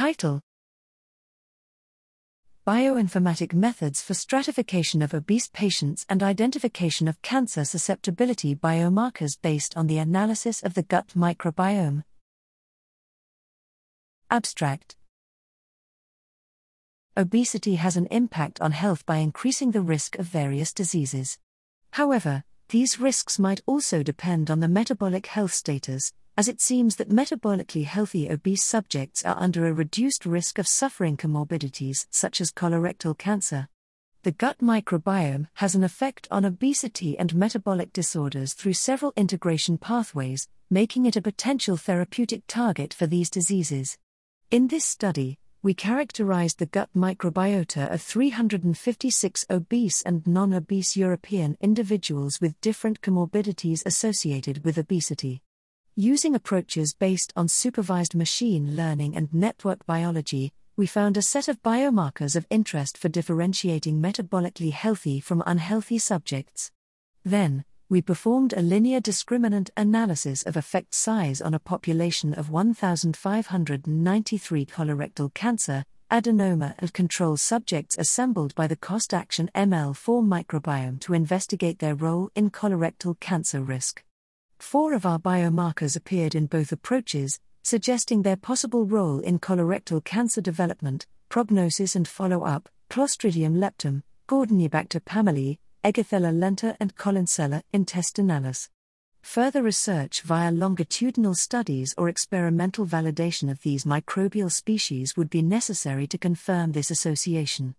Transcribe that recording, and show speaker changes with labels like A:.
A: Title Bioinformatic Methods for Stratification of Obese Patients and Identification of Cancer Susceptibility Biomarkers based on the analysis of the gut microbiome. Abstract Obesity has an impact on health by increasing the risk of various diseases. However, these risks might also depend on the metabolic health status, as it seems that metabolically healthy obese subjects are under a reduced risk of suffering comorbidities such as colorectal cancer. The gut microbiome has an effect on obesity and metabolic disorders through several integration pathways, making it a potential therapeutic target for these diseases. In this study, we characterized the gut microbiota of 356 obese and non obese European individuals with different comorbidities associated with obesity. Using approaches based on supervised machine learning and network biology, we found a set of biomarkers of interest for differentiating metabolically healthy from unhealthy subjects. Then, we performed a linear discriminant analysis of effect size on a population of 1,593 colorectal cancer, adenoma, and control subjects assembled by the Cost Action ML4Microbiome to investigate their role in colorectal cancer risk. Four of our biomarkers appeared in both approaches, suggesting their possible role in colorectal cancer development, prognosis, and follow up Clostridium leptum, Gordonibacter pamelaeae, Eggerthella lenta and Collinsella intestinalis. Further research via longitudinal studies or experimental validation of these microbial species would be necessary to confirm this association.